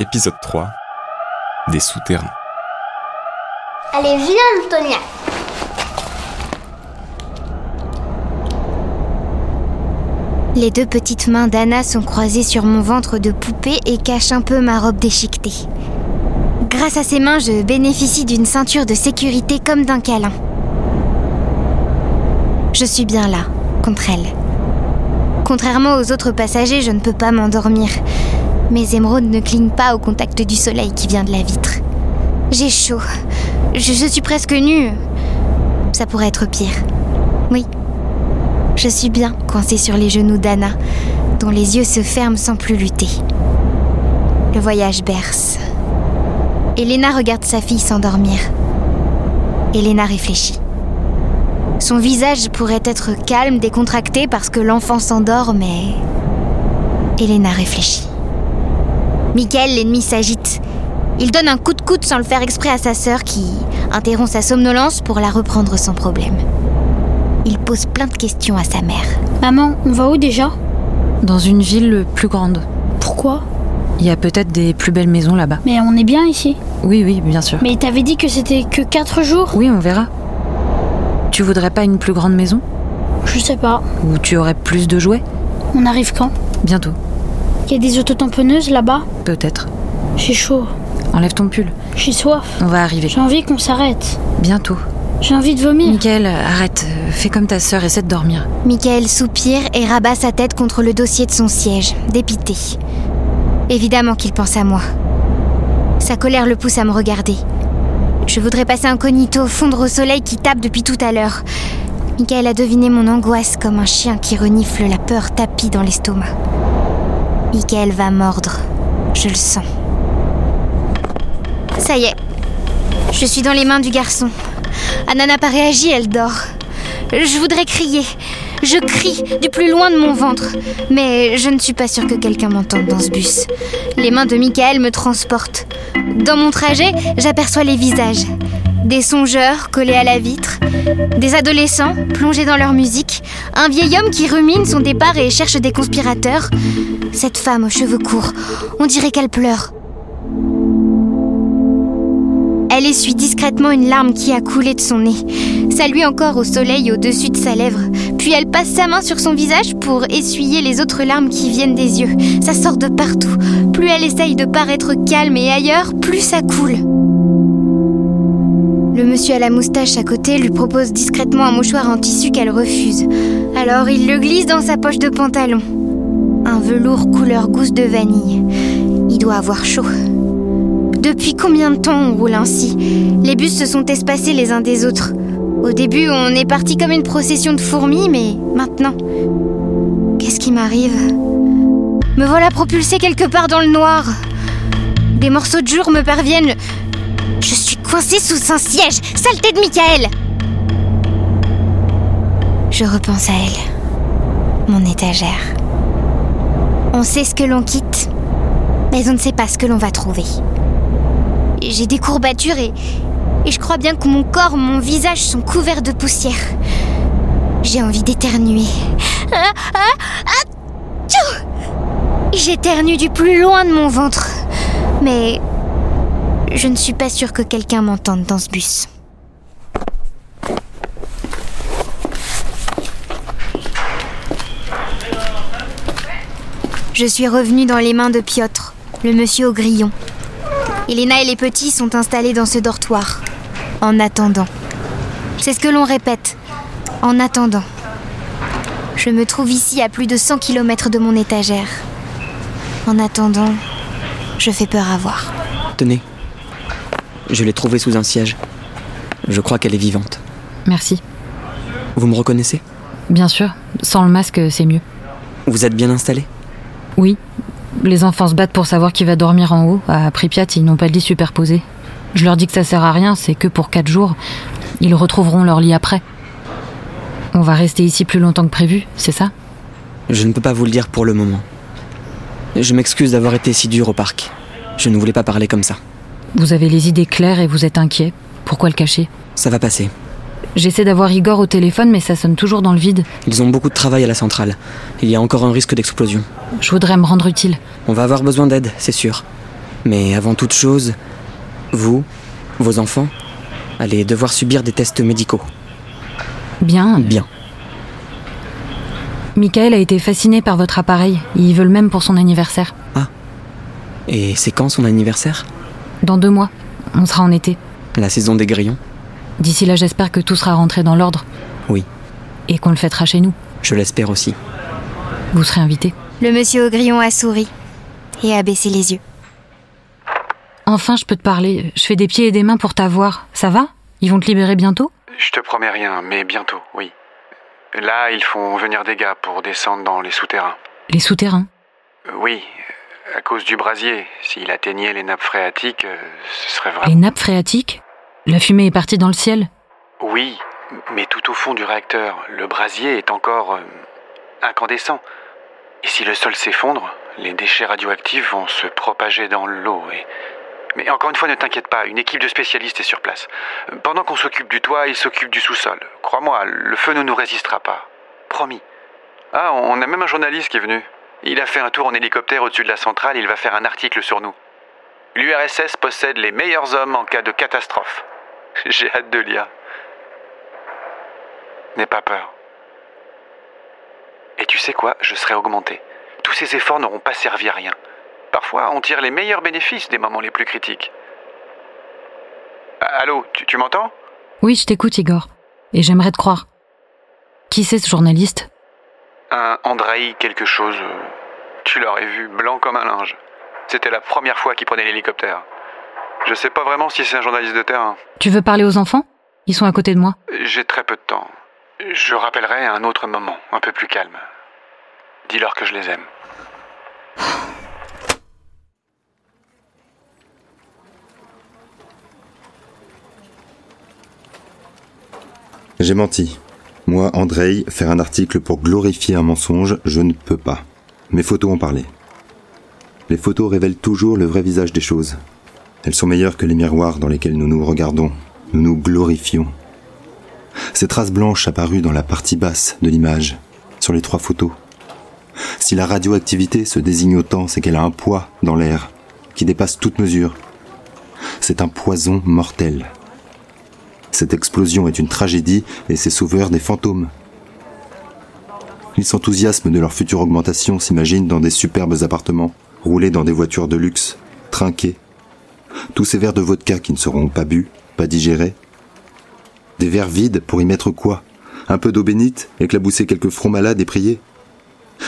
Épisode 3 Des souterrains. Allez, viens, Antonia. Les deux petites mains d'Anna sont croisées sur mon ventre de poupée et cachent un peu ma robe déchiquetée. Grâce à ces mains, je bénéficie d'une ceinture de sécurité comme d'un câlin. Je suis bien là, contre elle. Contrairement aux autres passagers, je ne peux pas m'endormir. Mes émeraudes ne clignent pas au contact du soleil qui vient de la vitre. J'ai chaud. Je, suis presque nue. Ça pourrait être pire. Oui. Je suis bien coincée sur les genoux d'Anna, dont les yeux se ferment sans plus lutter. Le voyage berce. Elena regarde sa fille s'endormir. Elena réfléchit. Son visage pourrait être calme, décontracté parce que l'enfant s'endort, mais... Elena réfléchit. Michael, l'ennemi, s'agite. Il donne un coup de coude sans le faire exprès à sa sœur qui interrompt sa somnolence pour la reprendre sans problème. Il pose plein de questions à sa mère. Maman, on va où déjà? Dans une ville plus grande. Pourquoi? Il y a peut-être des plus belles maisons là-bas. Mais on est bien ici. Oui, oui, bien sûr. Mais t'avais dit que c'était que 4 jours? Oui, on verra. Tu voudrais pas une plus grande maison? Je sais pas. Où tu aurais plus de jouets? On arrive quand? Bientôt, Il y a des autotamponneuses là-bas peut-être. J'ai chaud. Enlève ton pull. J'ai soif. On va arriver. J'ai envie qu'on s'arrête. Bientôt. J'ai envie de vomir. Michael, arrête. Fais comme ta sœur, essaie de dormir. Michael soupire et rabat sa tête contre le dossier de son siège, dépité. Évidemment qu'il pense à moi. Sa colère le pousse à me regarder. Je voudrais passer incognito, fondre au soleil qui tape depuis tout à l'heure. Michael a deviné mon angoisse comme un chien qui renifle la peur tapis dans l'estomac. Michael va mordre. Je le sens. Ça y est. Je suis dans les mains du garçon. Anna n'a pas réagi, elle dort. Je voudrais crier. Je crie du plus loin de mon ventre. Mais je ne suis pas sûre que quelqu'un m'entende dans ce bus. Les mains de Michael me transportent. Dans mon trajet, j'aperçois les visages. Des songeurs collés à la vitre, des adolescents plongés dans leur musique, un vieil homme qui rumine son départ et cherche des conspirateurs, cette femme aux cheveux courts, on dirait qu'elle pleure. Elle essuie discrètement une larme qui a coulé de son nez, salue encore au soleil au-dessus de sa lèvre, puis elle passe sa main sur son visage pour essuyer les autres larmes qui viennent des yeux. Ça sort de partout. Plus elle essaye de paraître calme et ailleurs, plus ça coule. Le monsieur à la moustache à côté lui propose discrètement un mouchoir en tissu qu'elle refuse. Alors il le glisse dans sa poche de pantalon. Un velours couleur gousse de vanille. Il doit avoir chaud. Depuis combien de temps on roule ainsi? Les bus se sont espacés les uns des autres. Au début, on est parti comme une procession de fourmis, mais maintenant. Qu'est-ce qui m'arrive? Me voilà propulsée quelque part dans le noir. Des morceaux de jour me parviennent. Je suis coincée sous un siège Saleté de Michael Je repense à elle. Mon étagère. On sait ce que l'on quitte, mais on ne sait pas ce que l'on va trouver. J'ai des courbatures et, et je crois bien que mon corps, mon visage sont couverts de poussière. J'ai envie d'éternuer. Ah, ah, atchou J'éternue du plus loin de mon ventre. Mais je ne suis pas sûre que quelqu'un m'entende dans ce bus. Je suis revenue dans les mains de Piotr, le monsieur au grillon. Elena et les petits sont installés dans ce dortoir. En attendant. C'est ce que l'on répète. En attendant. Je me trouve ici à plus de 100 km de mon étagère. En attendant, je fais peur à voir. Tenez. Je l'ai trouvée sous un siège. Je crois qu'elle est vivante. Merci. Vous me reconnaissez? Bien sûr, sans le masque, c'est mieux. Vous êtes bien installé Oui. Les enfants se battent pour savoir qui va dormir en haut. À Pripyat, ils n'ont pas de lit superposé. Je leur dis que ça sert à rien, c'est que pour quatre jours. Ils retrouveront leur lit après. On va rester ici plus longtemps que prévu, c'est ça? Je ne peux pas vous le dire pour le moment. Je m'excuse d'avoir été si dur au parc. Je ne voulais pas parler comme ça. Vous avez les idées claires et vous êtes inquiet. Pourquoi le cacher? Ça va passer. J'essaie d'avoir Igor au téléphone, mais ça sonne toujours dans le vide. Ils ont beaucoup de travail à la centrale. Il y a encore un risque d'explosion. Je voudrais me rendre utile. On va avoir besoin d'aide, c'est sûr. Mais avant toute chose, vous, vos enfants, allez devoir subir des tests médicaux. Bien. Bien. Michael a été fasciné par votre appareil. Il veut le même pour son anniversaire. Et c'est quand son anniversaire? Dans deux mois. On sera en été. La saison des grillons D'ici là, j'espère que tout sera rentré dans l'ordre. Oui. Et qu'on le fêtera chez nous. Je l'espère aussi. Vous serez invité. Le monsieur au grillon a souri et a baissé les yeux. Enfin, je peux te parler. Je fais des pieds et des mains pour t'avoir. Ça va? Ils vont te libérer bientôt? Je te promets rien, mais bientôt, oui. Là, ils font venir des gars pour descendre dans les souterrains. Les souterrains? Oui, à cause du brasier. S'il atteignait les nappes phréatiques, euh, ce serait Les vraiment... nappes phréatiques La fumée est partie dans le ciel. Oui, mais tout au fond du réacteur, le brasier est encore euh, incandescent. Et si le sol s'effondre, les déchets radioactifs vont se propager dans l'eau et... Mais encore une fois, ne t'inquiète pas, une équipe de spécialistes est sur place. Pendant qu'on s'occupe du toit, ils s'occupent du sous-sol. Crois-moi, le feu ne nous résistera pas. Promis. Ah, on a même un journaliste qui est venu. Il a fait un tour en hélicoptère au-dessus de la centrale, il va faire un article sur nous. L'URSS possède les meilleurs hommes en cas de catastrophe. J'ai hâte de lire. N'aie pas peur. Et tu sais quoi, je serai augmenté. Tous ces efforts n'auront pas servi à rien. Parfois, on tire les meilleurs bénéfices des moments les plus critiques. Ah, Allô, tu, tu m'entends? Oui, je t'écoute, Igor. Et j'aimerais te croire. Qui c'est ce journaliste? Un Andrei quelque chose. Tu l'aurais vu, blanc comme un linge. C'était la première fois qu'il prenait l'hélicoptère. Je sais pas vraiment si c'est un journaliste de terrain. Tu veux parler aux enfants? Ils sont à côté de moi. J'ai très peu de temps. Je rappellerai à un autre moment, un peu plus calme. Dis-leur que je les aime. J'ai menti. Moi, Andrei, faire un article pour glorifier un mensonge, je ne peux pas. Mes photos ont parlé. Les photos révèlent toujours le vrai visage des choses. Elles sont meilleures que les miroirs dans lesquels nous nous regardons, nous nous glorifions. Ces traces blanches apparues dans la partie basse de l'image, sur les trois photos. Si la radioactivité se désigne autant, c'est qu'elle a un poids dans l'air qui dépasse toute mesure. C'est un poison mortel. Cette explosion est une tragédie et ses sauveurs des fantômes. Ils s'enthousiasment de leur future augmentation, s'imaginent dans des superbes appartements, roulés dans des voitures de luxe, trinqués. Tous ces verres de vodka qui ne seront pas bu, pas digérés. Des verres vides pour y mettre quoi? Un peu d'eau bénite, éclabousser quelques fronts malades et prier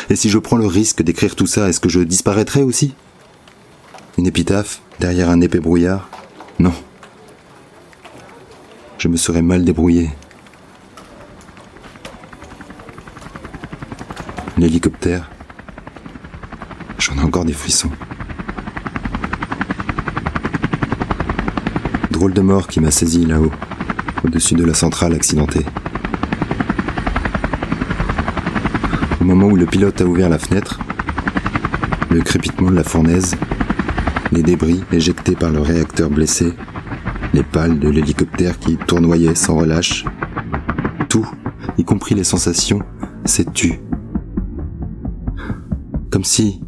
Et si je prends le risque d'écrire tout ça, est-ce que je disparaîtrai aussi? Une épitaphe, derrière un épais brouillard? Non je me serais mal débrouillé. L'hélicoptère. J'en ai encore des frissons. Drôle de mort qui m'a saisi là-haut, au-dessus de la centrale accidentée. Au moment où le pilote a ouvert la fenêtre, le crépitement de la fournaise, les débris éjectés par le réacteur blessé, les pales de l'hélicoptère qui tournoyait sans relâche. Tout, y compris les sensations, s'est tu. Comme si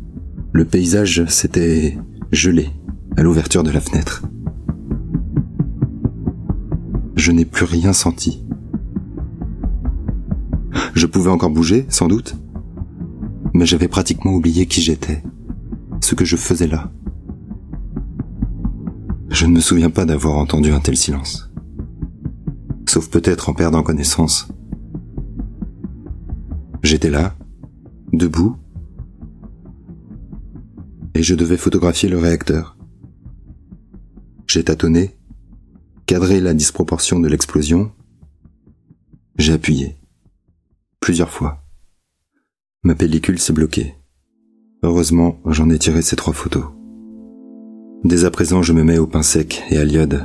le paysage s'était gelé à l'ouverture de la fenêtre. Je n'ai plus rien senti. Je pouvais encore bouger, sans doute, mais j'avais pratiquement oublié qui j'étais, ce que je faisais là. Je ne me souviens pas d'avoir entendu un tel silence. Sauf peut-être en perdant connaissance. J'étais là, debout, et je devais photographier le réacteur. J'ai tâtonné, cadré la disproportion de l'explosion, j'ai appuyé. Plusieurs fois. Ma pellicule s'est bloquée. Heureusement, j'en ai tiré ces trois photos. Dès à présent, je me mets au pain sec et à l'iode.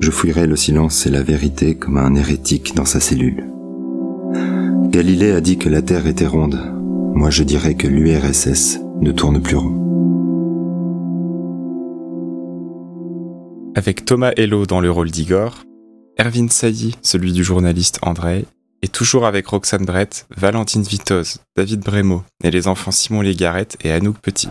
Je fouillerai le silence et la vérité comme un hérétique dans sa cellule. Galilée a dit que la Terre était ronde. Moi, je dirais que l'URSS ne tourne plus rond. Avec Thomas Hello dans le rôle d'Igor, Erwin Sailly, celui du journaliste André, et toujours avec Roxane Brett, Valentine Vitoz, David Brémo et les enfants Simon Légarette et Anouk Petit.